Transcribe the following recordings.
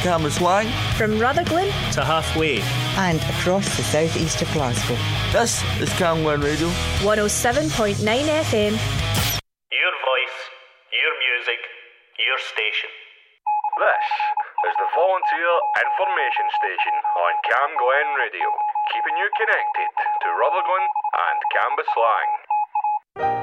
Cambuslang. From Rutherglen to halfway. And across the southeast of Glasgow. This is Cam Radio. 107.9 FM. Your voice, your music, your station. This is the Volunteer Information Station on Camglen Radio, keeping you connected to Rutherglen and Cambuslang.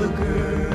the girl.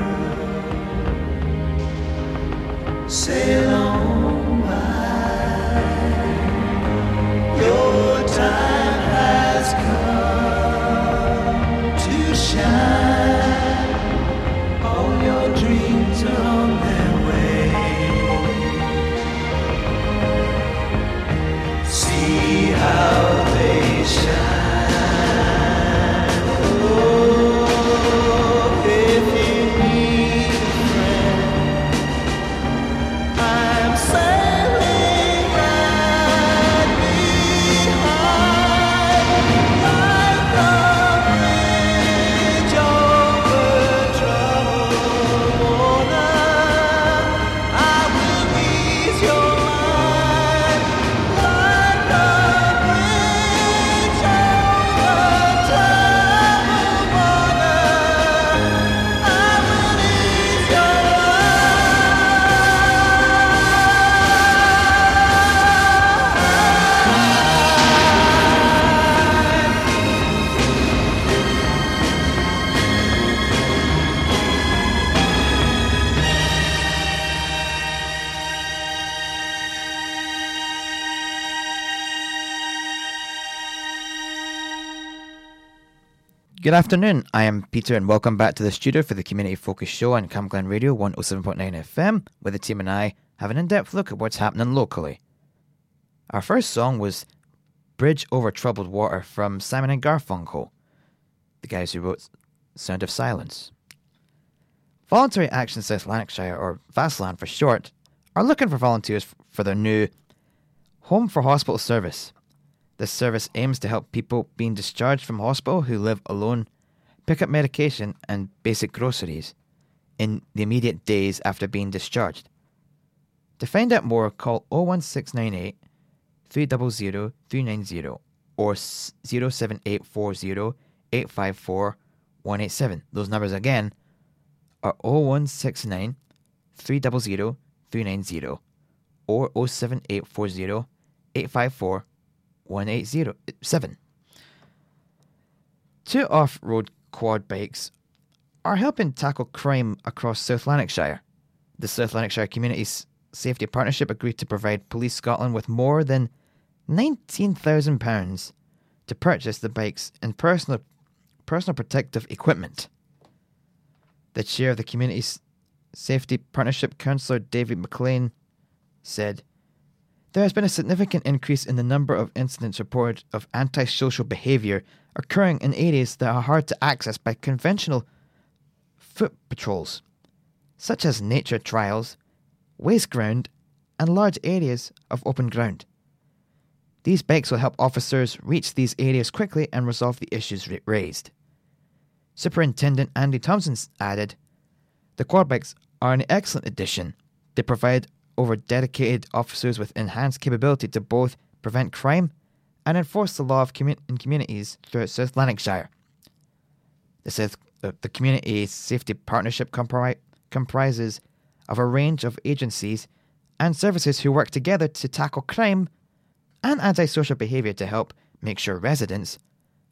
Good afternoon. I am Peter, and welcome back to the studio for the Community Focus Show on Camglen Radio 107.9 FM, where the team and I have an in depth look at what's happening locally. Our first song was Bridge Over Troubled Water from Simon and Garfunkel, the guys who wrote Sound of Silence. Voluntary Action South Lanarkshire, or VASLAN for short, are looking for volunteers for their new Home for Hospital service. This service aims to help people being discharged from hospital who live alone pick up medication and basic groceries in the immediate days after being discharged. To find out more, call 01698 300 390 or s- 07840 854 187. Those numbers again are 0169 300 390 or 07840 854 1807. Two off road quad bikes are helping tackle crime across South Lanarkshire. The South Lanarkshire Community Safety Partnership agreed to provide Police Scotland with more than £19,000 to purchase the bikes and personal, personal protective equipment. The chair of the Community Safety Partnership, Councillor David McLean, said, There has been a significant increase in the number of incidents reported of antisocial behaviour occurring in areas that are hard to access by conventional foot patrols, such as nature trails, waste ground, and large areas of open ground. These bikes will help officers reach these areas quickly and resolve the issues raised. Superintendent Andy Thompson added, The quad bikes are an excellent addition. They provide over dedicated officers with enhanced capability to both prevent crime and enforce the law of in communities throughout South Lanarkshire. The, South, uh, the Community Safety Partnership compri- comprises of a range of agencies and services who work together to tackle crime and antisocial behaviour to help make sure residents,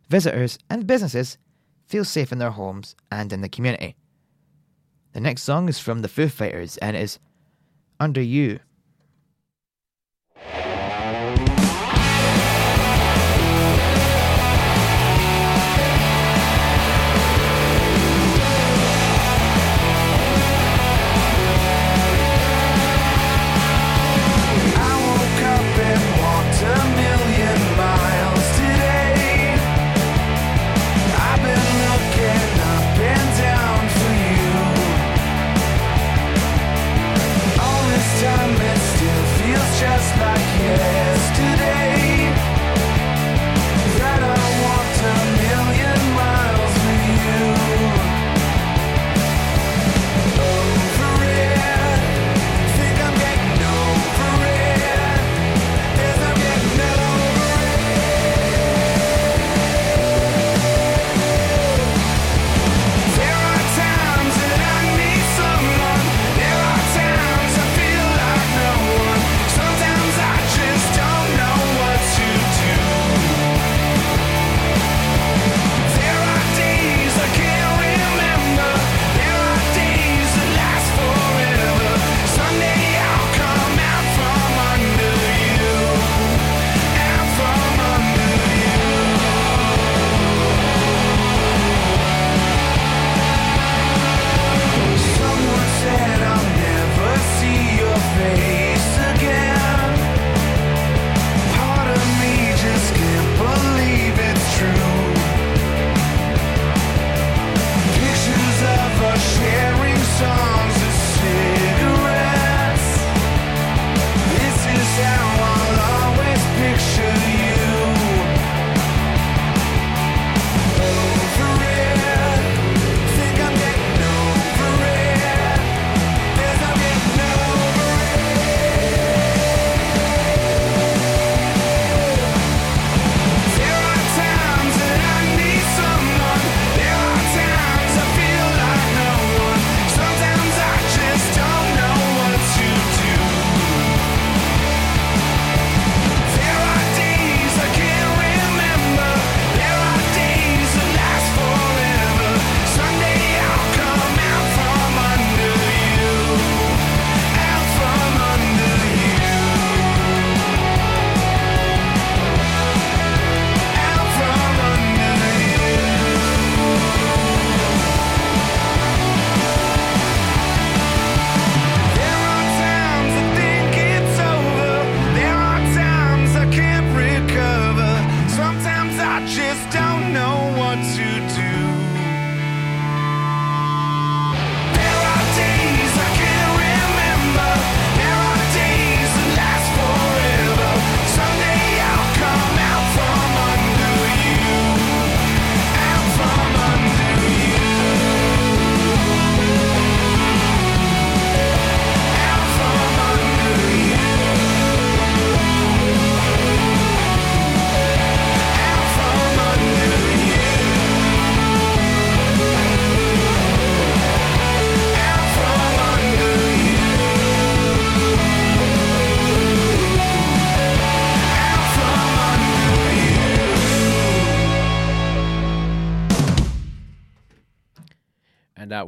visitors, and businesses feel safe in their homes and in the community. The next song is from the Foo Fighters and is Under You.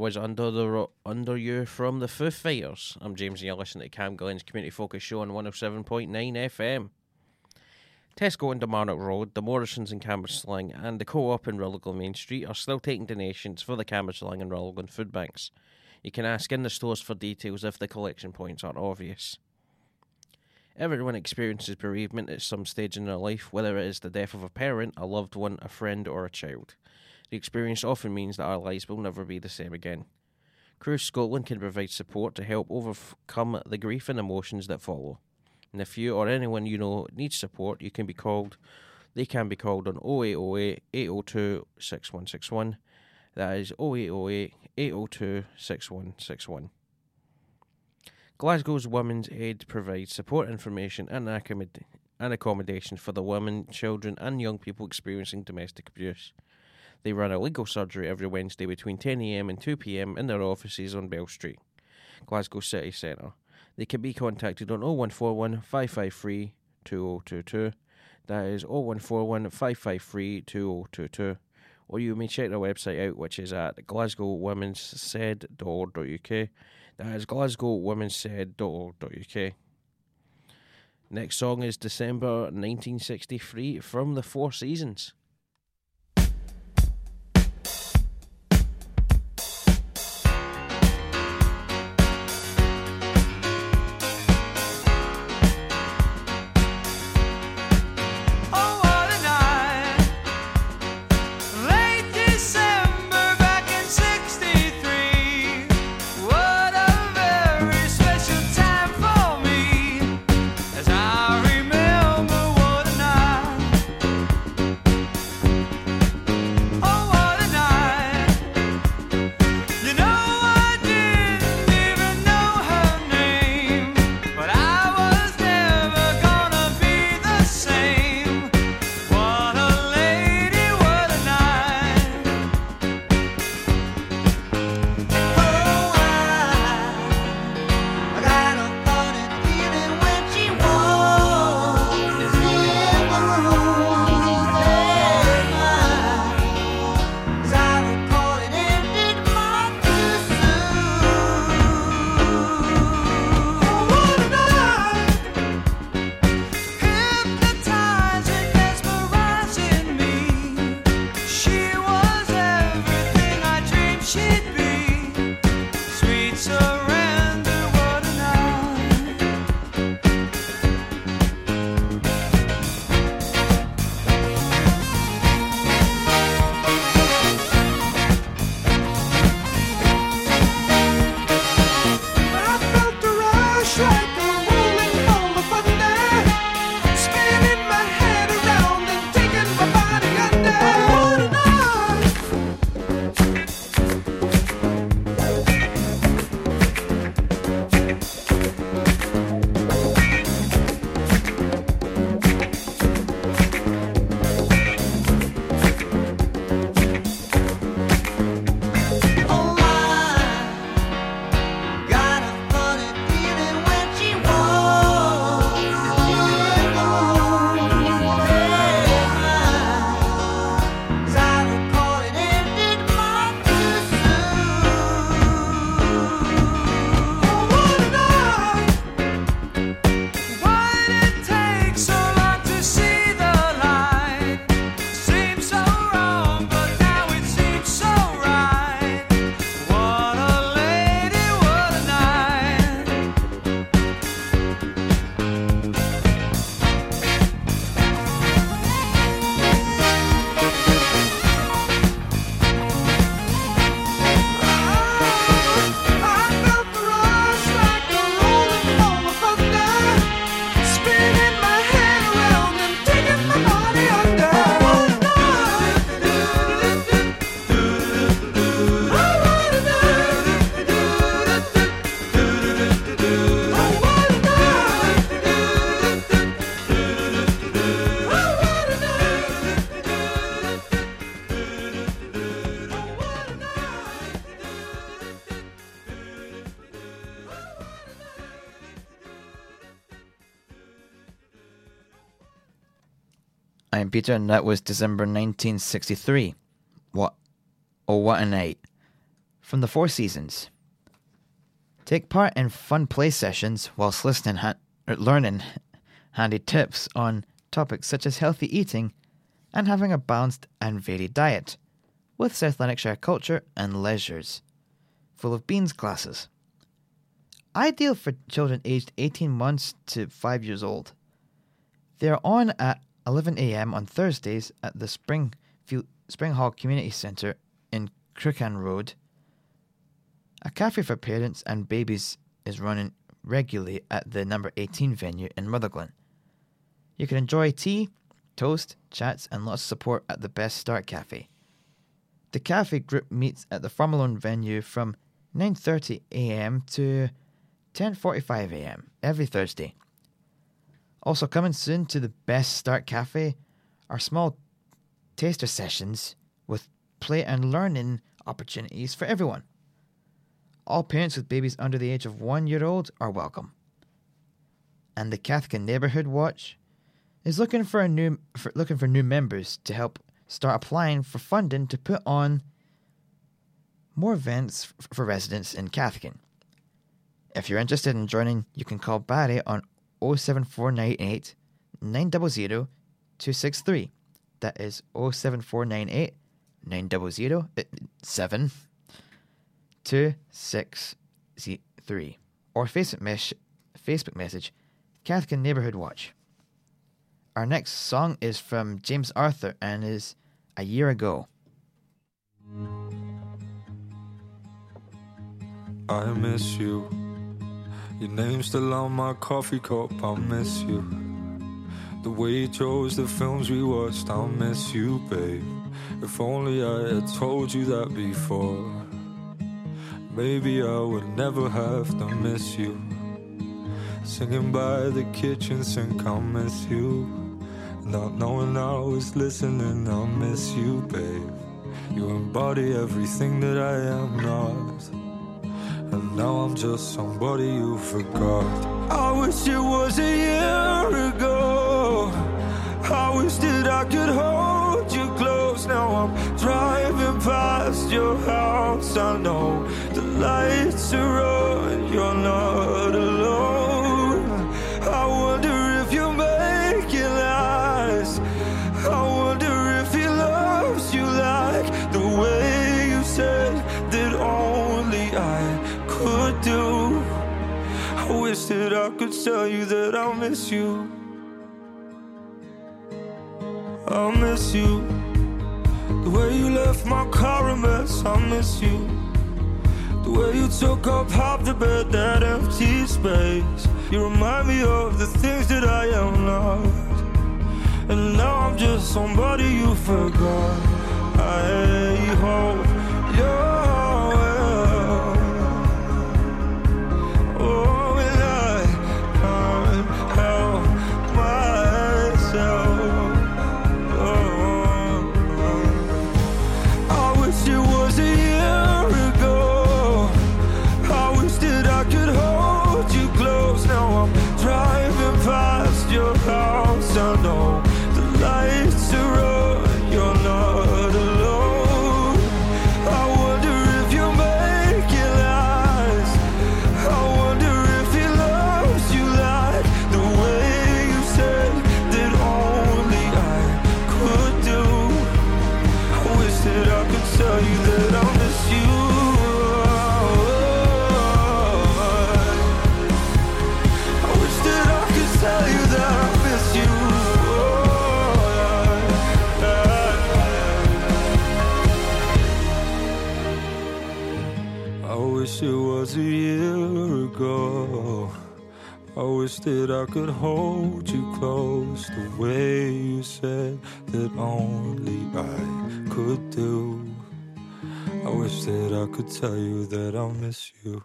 Was under under you from the Foo Fighters. I'm James, and you're listening to Camglen's Community Focus Show on 107.9 FM. Tesco and Dalmarnock Road, the Morrisons in Cambuslang, and the Co-op in Rutherglen Main Street are still taking donations for the Cambuslang and Rutherglen food banks. You can ask in the stores for details if the collection points aren't obvious. Everyone experiences bereavement at some stage in their life, whether it is the death of a parent, a loved one, a friend, or a child. The experience often means that our lives will never be the same again. Cruse Scotland can provide support to help overcome the grief and emotions that follow. And if you or anyone you know needs support, you can be called. They can be called on 0808 802 6161. That is 0808 802 6161. Glasgow's Women's Aid provides support information and accommod- and accommodation for the women, children, and young people experiencing domestic abuse. They run a legal surgery every Wednesday between 10am and 2pm in their offices on Bell Street, Glasgow City Centre. They can be contacted on 0141 553 2022. That is 0141 553 2022. Or you may check their website out, which is at glasgowwomensaid.org.uk. That is glasgowwomensaid.org.uk. Next song is December 1963 from the Four Seasons. Peter, and that was December 1963. What? Oh, what a night. from the Four Seasons. Take part in fun play sessions whilst listening, ha- or learning handy tips on topics such as healthy eating and having a balanced and varied diet, with South Lanarkshire culture and leisures, full of beans classes. Ideal for children aged 18 months to 5 years old. They are on at 11 a.m. on Thursdays at the Springfield, Spring Hall Community Centre in Crookham Road. A cafe for parents and babies is running regularly at the number 18 venue in Rutherglen. You can enjoy tea, toast, chats, and lots of support at the Best Start Cafe. The cafe group meets at the Farmalone venue from 9:30 a.m. to 10:45 a.m. every Thursday. Also coming soon to the Best Start Cafe are small taster sessions with play and learning opportunities for everyone. All parents with babies under the age of one year old are welcome. And the Cathkin Neighbourhood Watch is looking for a new for, looking for new members to help start applying for funding to put on more events f- for residents in Cathkin. If you're interested in joining, you can call Barry on 07498 900 263. That is 07498 900 uh, 7 263. Or Facebook, mes- Facebook message Cathkin Neighbourhood Watch. Our next song is from James Arthur and is A Year Ago. I miss you. Your name's still on my coffee cup. I miss you. The way you chose the films we watched. I miss you, babe. If only I had told you that before. Maybe I would never have to miss you. Singing by the kitchen sink, I miss you. Not knowing I was listening, I miss you, babe. You embody everything that I am not. And now I'm just somebody you forgot. I wish it was a year ago. I wish that I could hold you close. Now I'm driving past your house. I know the lights are could tell you that I'll miss you. I'll miss you. The way you left my car a mess, I'll miss you. The way you took up half the bed, that empty space. You remind me of the things that I am not. And now I'm just somebody you forgot. I hope wish that I could hold you close the way you said that only I could do. I wish that I could tell you that I miss you.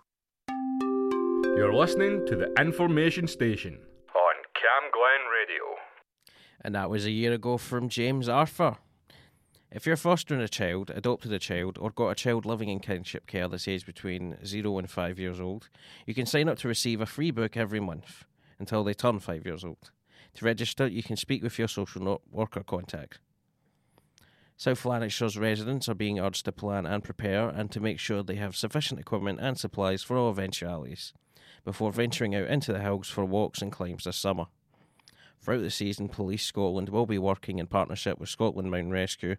You're listening to the Information Station on Camglen Radio. And that was a year ago from James Arthur. If you're fostering a child, adopted a child, or got a child living in kinship care that's aged between 0 and 5 years old, you can sign up to receive a free book every month until they turn 5 years old. To register, you can speak with your social worker contact. South Lanarkshire's residents are being urged to plan and prepare and to make sure they have sufficient equipment and supplies for all eventualities before venturing out into the hills for walks and climbs this summer. Throughout the season, Police Scotland will be working in partnership with Scotland Mountain Rescue,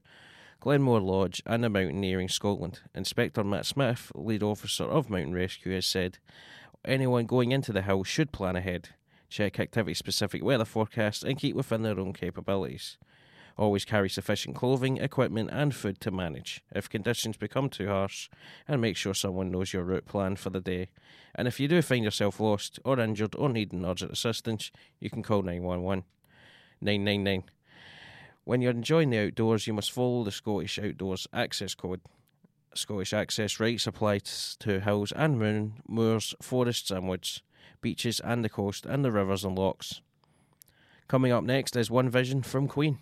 Glenmore Lodge, and the Mountaineering Scotland. Inspector Matt Smith, lead officer of Mountain Rescue, has said anyone going into the hills should plan ahead, check activity specific weather forecasts, and keep within their own capabilities. Always carry sufficient clothing, equipment, and food to manage if conditions become too harsh, and make sure someone knows your route plan for the day. And if you do find yourself lost or injured or need an urgent assistance, you can call 911. 999. When you're enjoying the outdoors, you must follow the Scottish Outdoors Access Code. Scottish access rights apply to hills and moon, moors, forests and woods, beaches and the coast, and the rivers and locks. Coming up next is One Vision from Queen.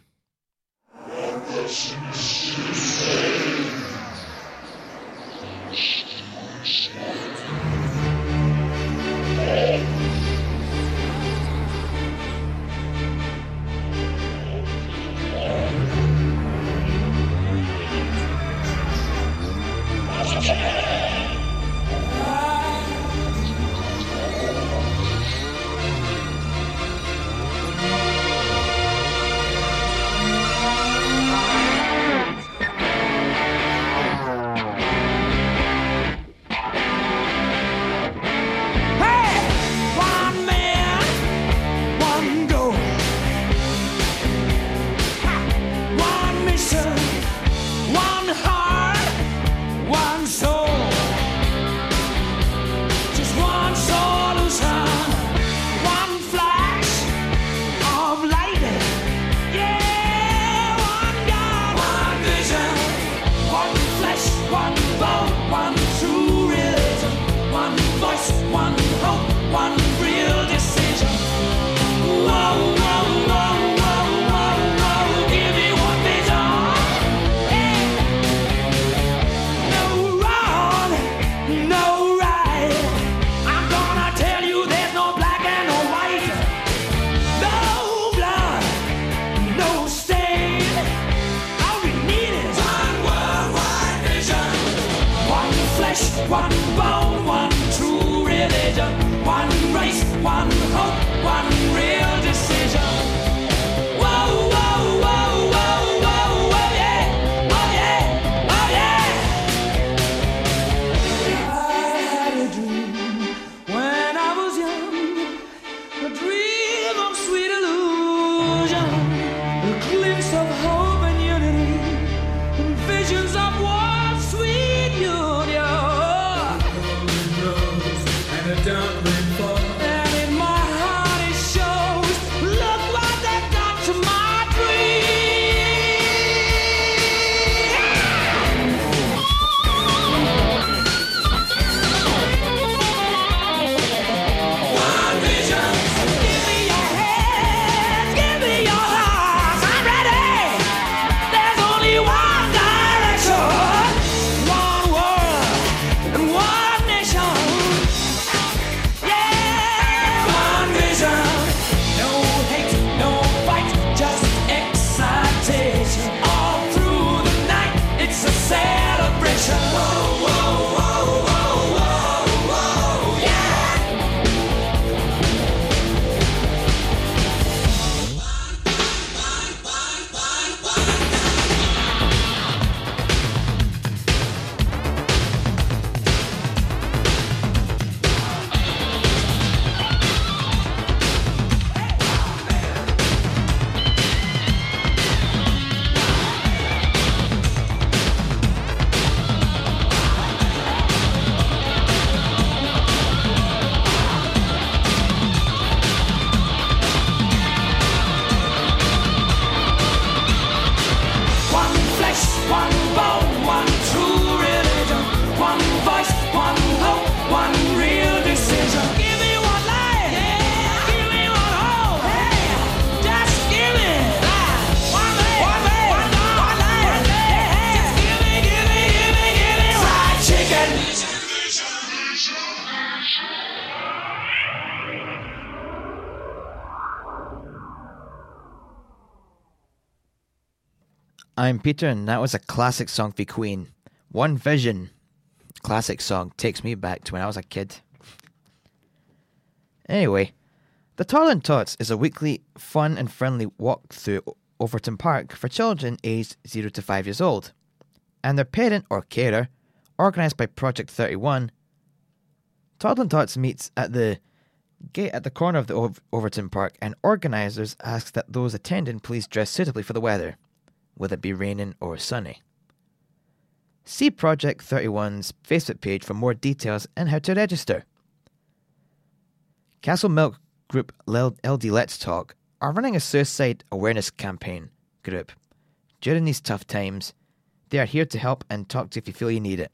Peter, and that was a classic song for Queen. One Vision. Classic song. Takes me back to when I was a kid. Anyway, the Toddlin Tots is a weekly fun and friendly walk through Overton Park for children aged 0 to 5 years old. And their parent or carer, organised by Project 31, Toddlin Tots meets at the gate at the corner of the Overton Park, and organisers ask that those attending please dress suitably for the weather, whether it be raining or sunny. See Project 31's Facebook page for more details and how to register. Castlemilk Group LD Let's Talk are running a suicide awareness campaign group. During these tough times, they are here to help and talk to you if you feel you need it.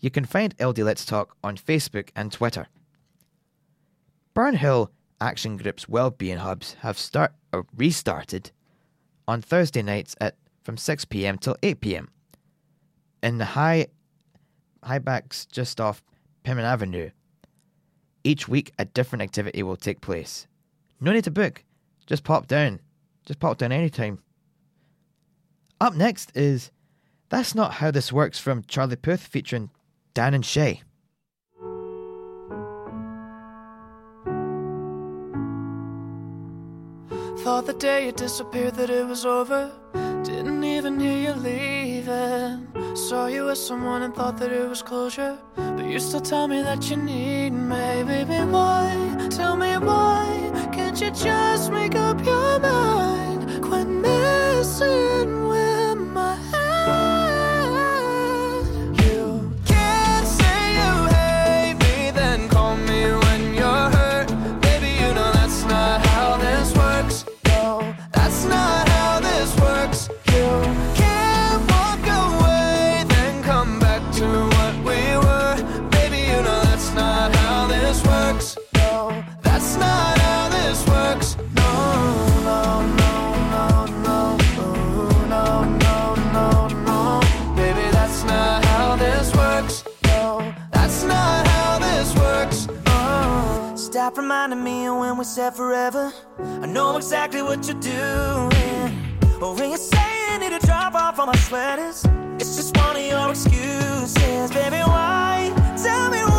You can find LD Let's Talk on Facebook and Twitter. Burnhill Action Group's Wellbeing Hubs have start or restarted on Thursday nights at from 6 p.m. till 8 p.m. in the high high backs just off Pimmin Avenue. Each week, a different activity will take place. No need to book. Just pop down. Just pop down anytime. Up next is That's Not How This Works from Charlie Puth featuring Dan and Shay. Thought the day you disappeared that it was over. Didn't even hear you leaving. Saw you with someone and thought that it was closure. But you still tell me that you need me. Baby, why? Tell me why? Can't you just make up your mind? Reminding me of when we said forever. I know exactly what you're doing. But when you say you need to drop off all my sweaters, it's just one of your excuses. Baby, why? Tell me why?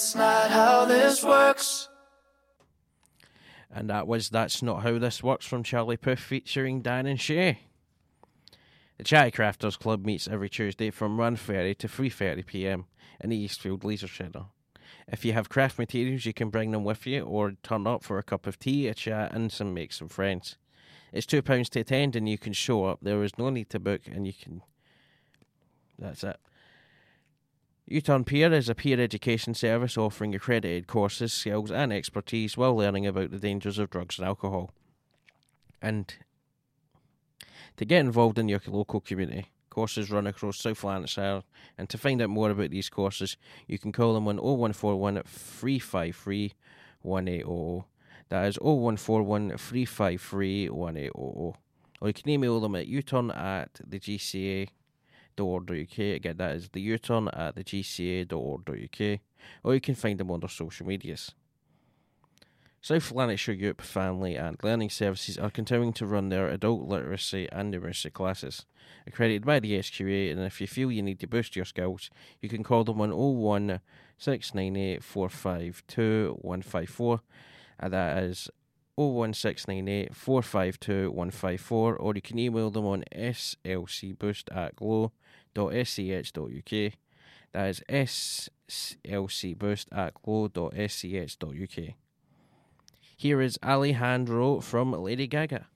That's not how this works. And that was That's Not How This Works from Charlie Puth featuring Dan and Shay. The Chatty Crafters Club meets every Tuesday from 1.30 to 3.30pm in the Eastfield Leisure Centre. If you have craft materials, you can bring them with you or turn up for a cup of tea, a chat, and some make some friends. It's £2 to attend and you can show up. There is no need to book and you can. That's it. U-Turn Peer is a peer education service offering accredited courses, skills, and expertise while learning about the dangers of drugs and alcohol. And to get involved in your local community, courses run across South Lanarkshire, and to find out more about these courses, you can call them on 0141 353 1800. That is 0141 353 1800. Or you can email them at uturn at the GCA Again, that is the U-turn at the GCA.org.uk, or you can find them on their social medias. South Lanarkshire Youth Family and Learning Services are continuing to run their adult literacy and numeracy classes, accredited by the SQA. And if you feel you need to boost your skills, you can call them on 01 698 452 154, and uh, that is 01698 452 154, or you can email them on slcboost at glow.sch.uk. That is slcboost at glow.sch.uk. Here is Alejandro from Lady Gaga.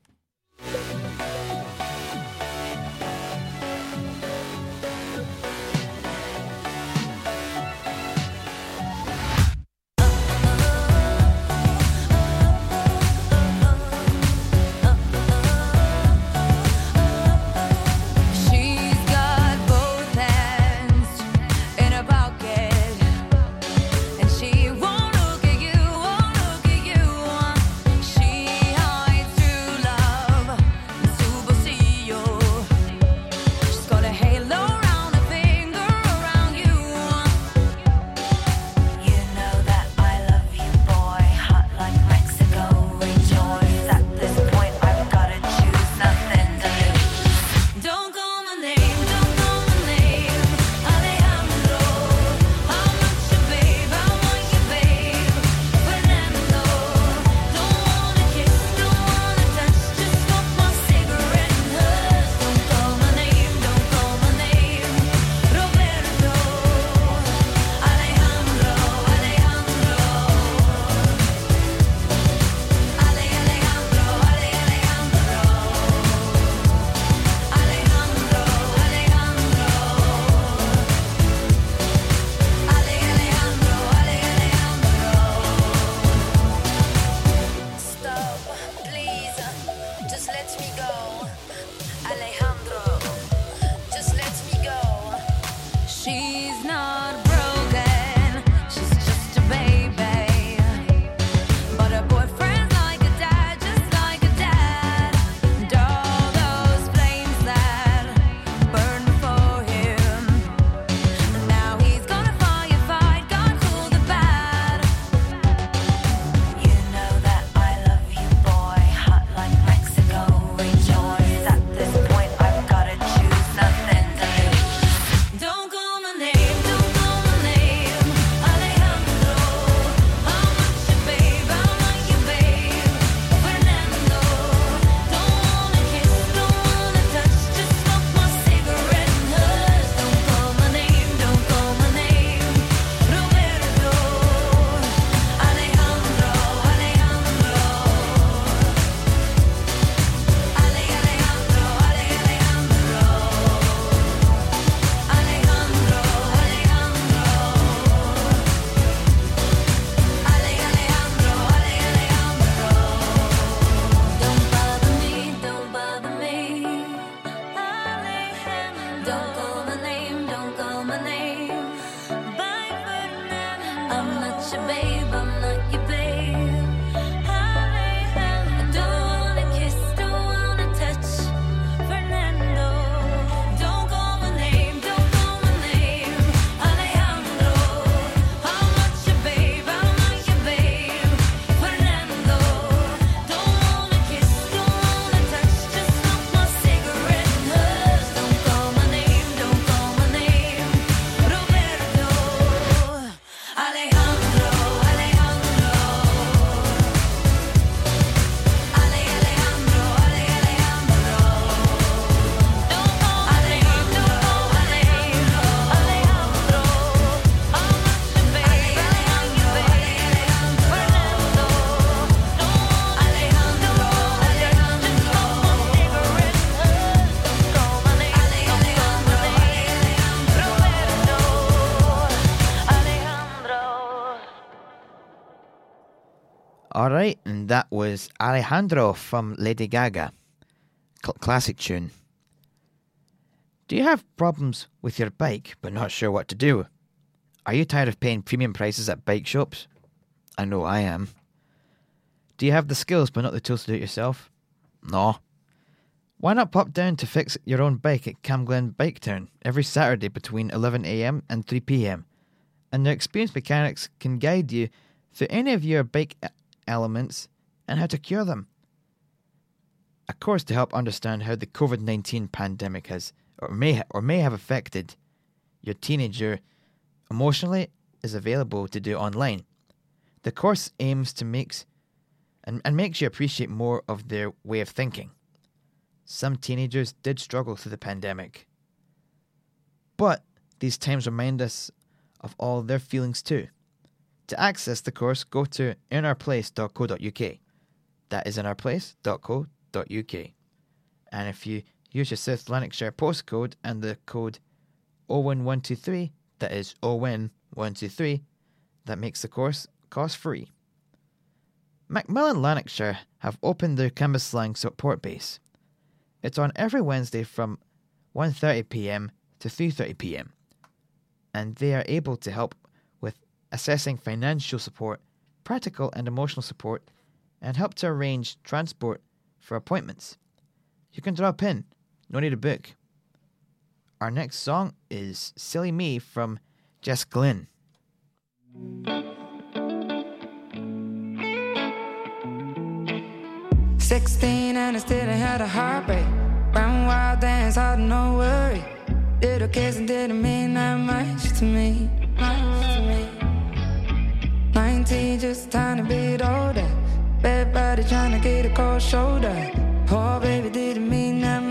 All right, and that was Alejandro from Lady Gaga. Cl- classic tune. Do you have problems with your bike but not sure what to do? Are you tired of paying premium prices at bike shops? I know I am. Do you have the skills but not the tools to do it yourself? No. Why not pop down to fix your own bike at Camglen Bike Town every Saturday between 11am and 3pm? And their experienced mechanics can guide you through any of your bike elements and how to cure them. Of course, to help understand how the COVID 19 pandemic has or may, or may have affected your teenager emotionally is available to do online. The course aims to make and, and makes you appreciate more of their way of thinking. Some teenagers did struggle through the pandemic. But these times remind us of all their feelings too. To access the course, go to inourplace.co.uk. That is inourplace.co.uk. And if you use your South Lanarkshire postcode and the code OWIN123, that is OWIN123, that makes the course cost free. Macmillan Lanarkshire have opened their Cambuslang support base. It's on every Wednesday from 1:30 p.m. to 3:30 p.m. and they are able to help assessing financial support, practical and emotional support, and help to arrange transport for appointments. You can drop in, no need a book. Our next song is Silly Me from Jess Glynne. Sixteen and I still had a heartbreak. Ran wild dance, hard no worry. Little kiss didn't mean that much to me. Nineteen, just a tiny bit older. Bad body trying to get a cold shoulder. Poor baby didn't mean that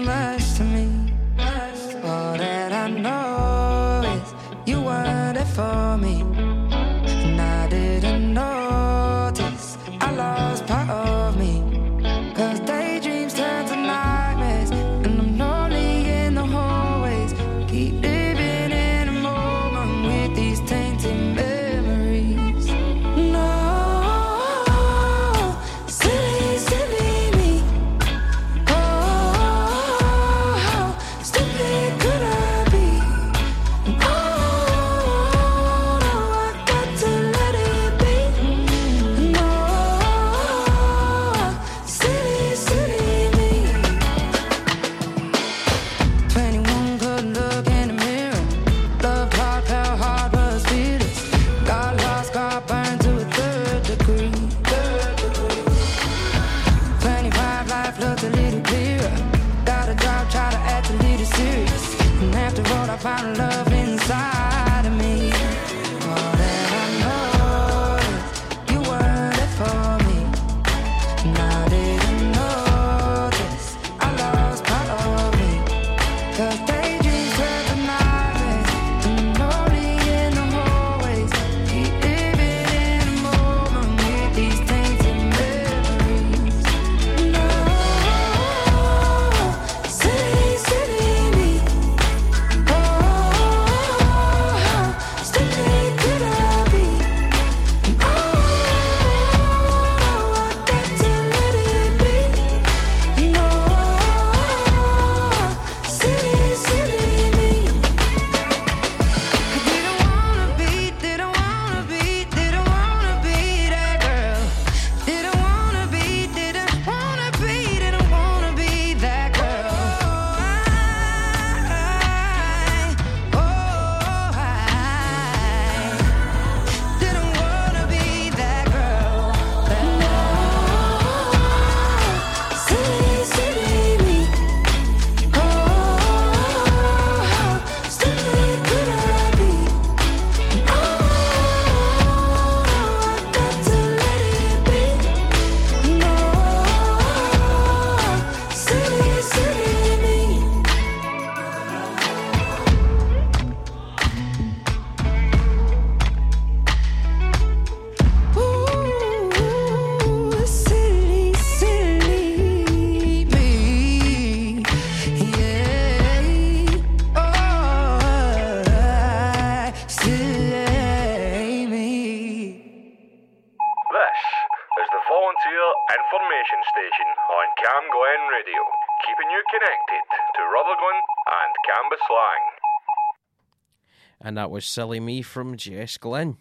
And that was Silly Me from Jess Glynne.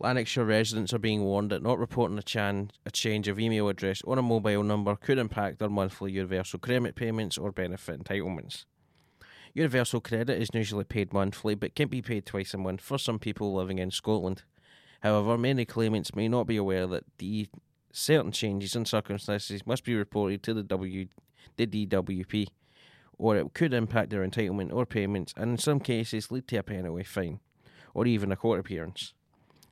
Lanarkshire residents are being warned that not reporting a, chan- a change of email address or a mobile number could impact their monthly universal credit payments or benefit entitlements. Universal credit is usually paid monthly but can be paid twice a month for some people living in Scotland. However, many claimants may not be aware that the certain changes in circumstances must be reported to the, w- the DWP, or it could impact their entitlement or payments, and in some cases lead to a penalty fine, or even a court appearance.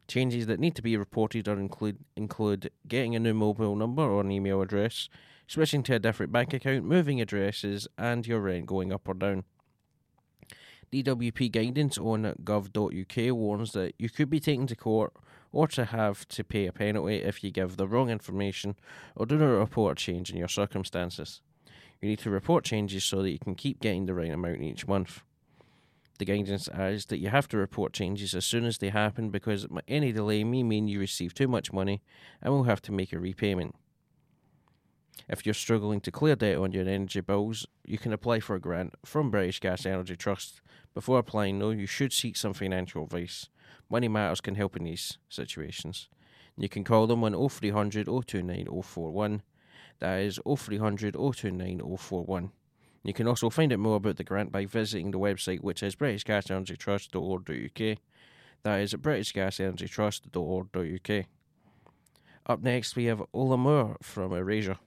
Changes that need to be reported are include include getting a new mobile number or an email address, switching to a different bank account, moving addresses, and your rent going up or down. DWP guidance on gov.uk warns that you could be taken to court or to have to pay a penalty if you give the wrong information or do not report a change in your circumstances. You need to report changes so that you can keep getting the right amount each month. The guidance adds that you have to report changes as soon as they happen because any delay may mean you receive too much money and will have to make a repayment. If you're struggling to clear debt on your energy bills, you can apply for a grant from British Gas Energy Trust. Before applying, though, you should seek some financial advice. Money Matters can help in these situations. You can call them on 0300 029 041. That is 0300 029 041. You can also find out more about the grant by visiting the website, which is britishgasenergytrust.org.uk. That is britishgasenergytrust.org.uk. Up next, we have Ola Moore from Erasure.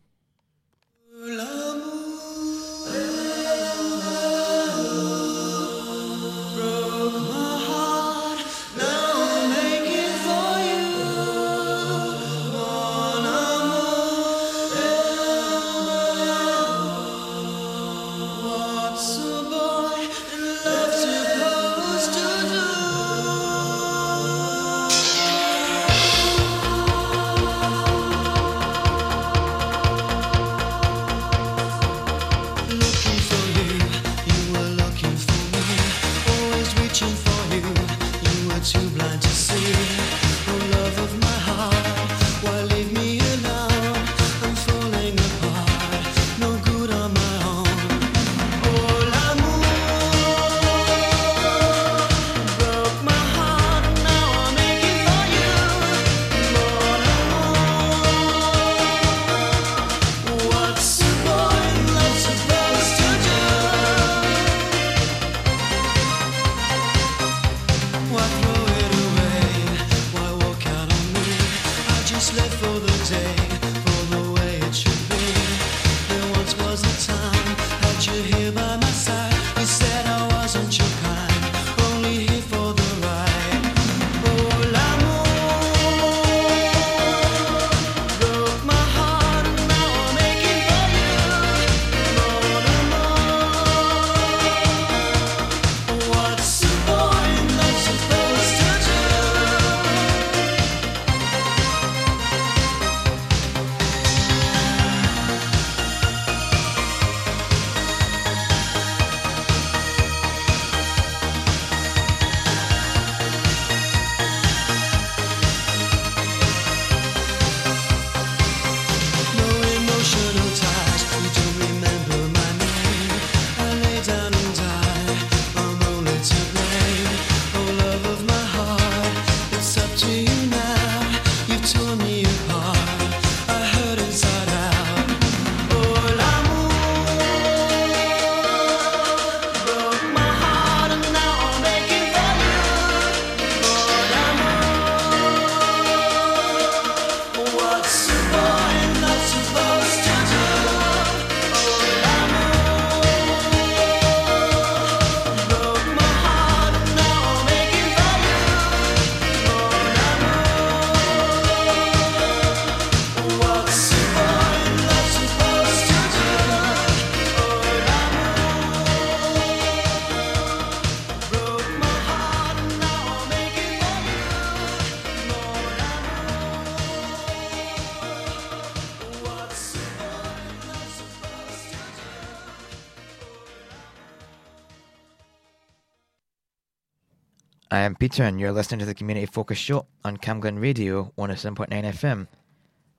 Peter, and you're listening to the Community Focus Show on Camglen Radio 107.9 FM.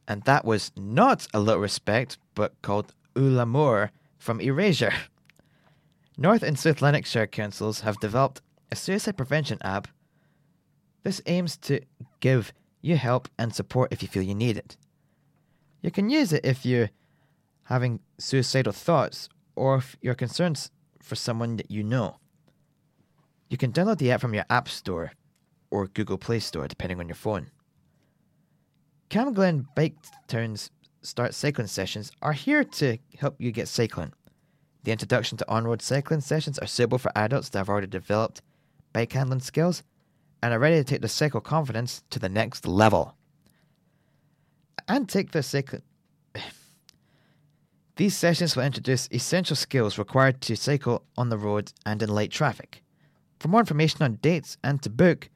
And that was not a little respect, but called Ou l'Amour from Erasure. North and South Lanarkshire councils have developed a suicide prevention app This aims to give you help and support if you feel you need it. You can use it if you're having suicidal thoughts or if you're concerned for someone that you know. You can download the app from your App Store or Google Play Store, depending on your phone. Camglen Bike Town's Start Cycling Sessions are here to help you get cycling. The introduction to on road cycling sessions are suitable for adults that have already developed bike handling skills and are ready to take their cycle confidence to the next level. And take their cycling. These sessions will introduce essential skills required to cycle on the road and in light traffic. For more information on dates and to book,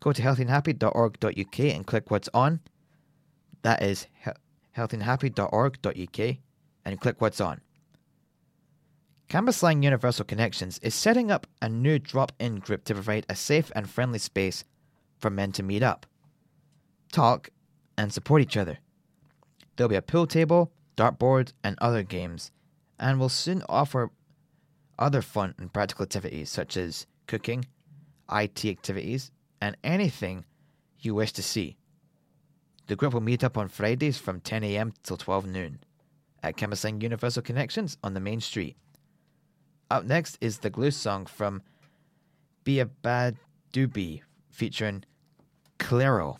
go to healthyandhappy.org.uk and click what's on. That is he- healthyandhappy.org.uk and click what's on. Cambuslang Universal Connections is setting up a new drop in group to provide a safe and friendly space for men to meet up, talk, and support each other. There'll be a pool table, dartboard, and other games, and will soon offer other fun and practical activities such as cooking, IT activities, and anything you wish to see. The group will meet up on Fridays from 10 a.m. till 12 noon at Cambuslang Universal Connections on the main street. Up next is the Glue song from Be a Bad Doobie featuring Clairo.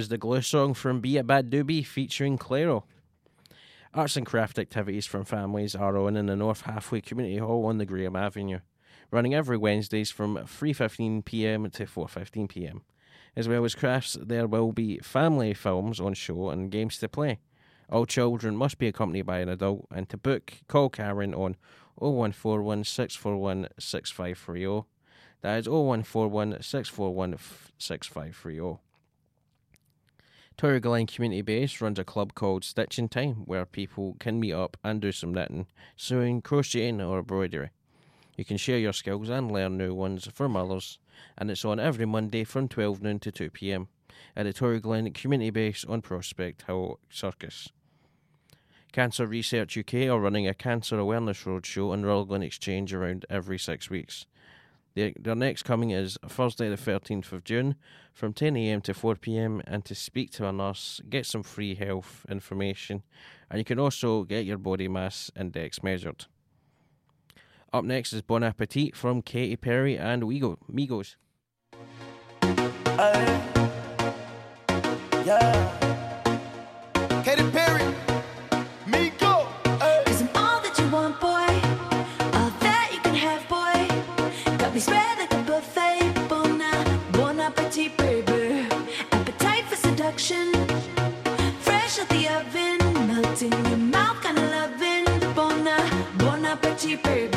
Was the Glue song from beabadoobee featuring Clairo. Arts and craft activities from families are on in the North Halfway Community Hall on the Graham Avenue, running every Wednesdays from 3.15pm to 4.15pm. As well as crafts, there will be family films on show and games to play. All children must be accompanied by an adult, and to book, call Karen on 0141 641 6530. That is 0141 641 6530. Toryglen Community Base runs a club called Stitch in Time where people can meet up and do some knitting, sewing, crocheting, or embroidery. You can share your skills and learn new ones for mothers, and it's on every Monday from 12 noon to 2 pm at the Toryglen Community Base on Prospecthill Circus. Cancer Research UK are running a Cancer Awareness Roadshow on Rutherglen Exchange around every six weeks. The, their next coming is Thursday, the 13th of June, from 10am to 4pm, and to speak to a nurse, get some free health information, and you can also get your body mass index measured. Up next is Bon Appetit from Katy Perry and Wego, Migos. Hey. Yeah. in your mouth, kind of loving the bon, uh, bon appetit, baby.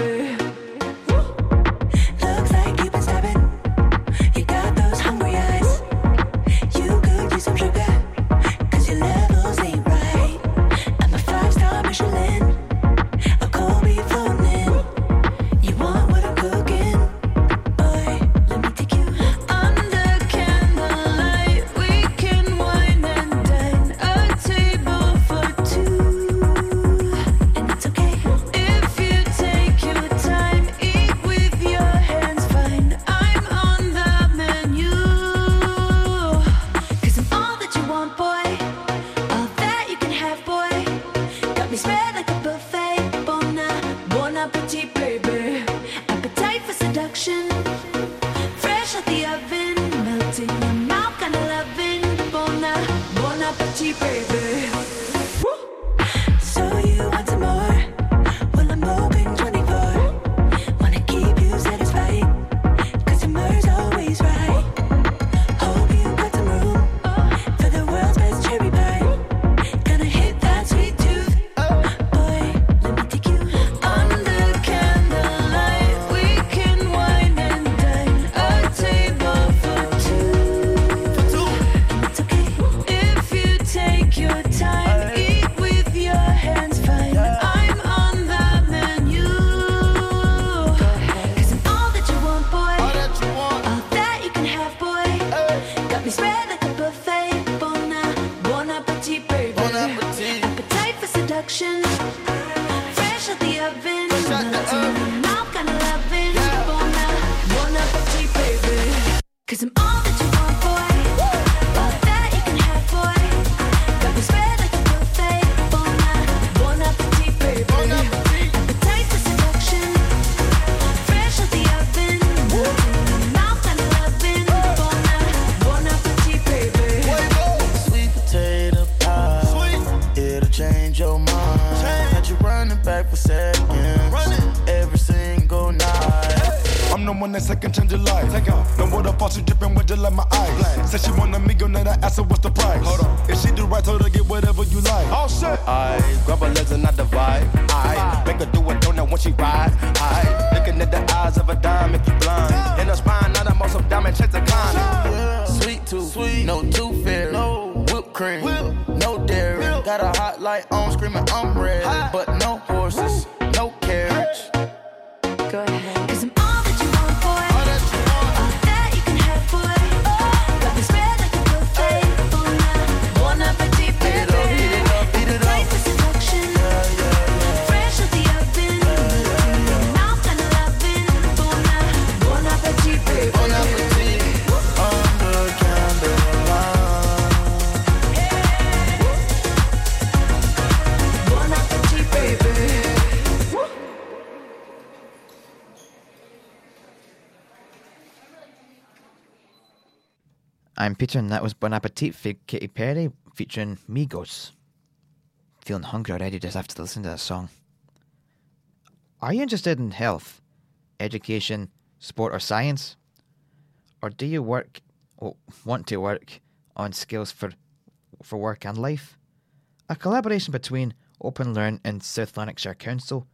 I'm Peter, and that was Bon Appetit for Katy Perry featuring Migos. Feeling hungry already just after listening to that song. Are you interested in health, education, sport, or science? Or do you work, or want to work, on skills for, for work and life? A collaboration between OpenLearn and South Lanarkshire Council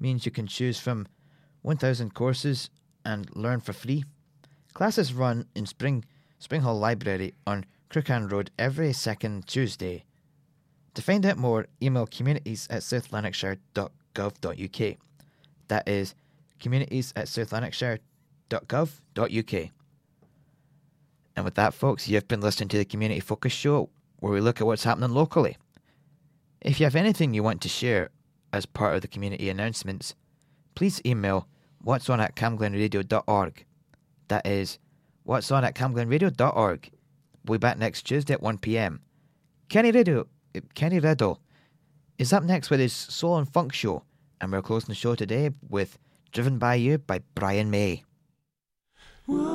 means you can choose from 1,000 courses and learn for free. Classes run in spring Springhall Library on Crookan Road every second Tuesday. To find out more, email communities at southlanarkshire.gov.uk. That is communities at southlanarkshire.gov.uk. And with that, folks, you've been listening to the Community Focus Show, where we look at what's happening locally. If you have anything you want to share as part of the community announcements, please email what's on at camglenradio.org. That is what's on at camglenradio.org. We'll be back next Tuesday at 1 pm. Kenny Riddle, eh, Kenny Riddle is up next with his Soul and Funk show, and we're closing the show today with Driven by You by Brian May. Whoa,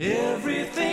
everything.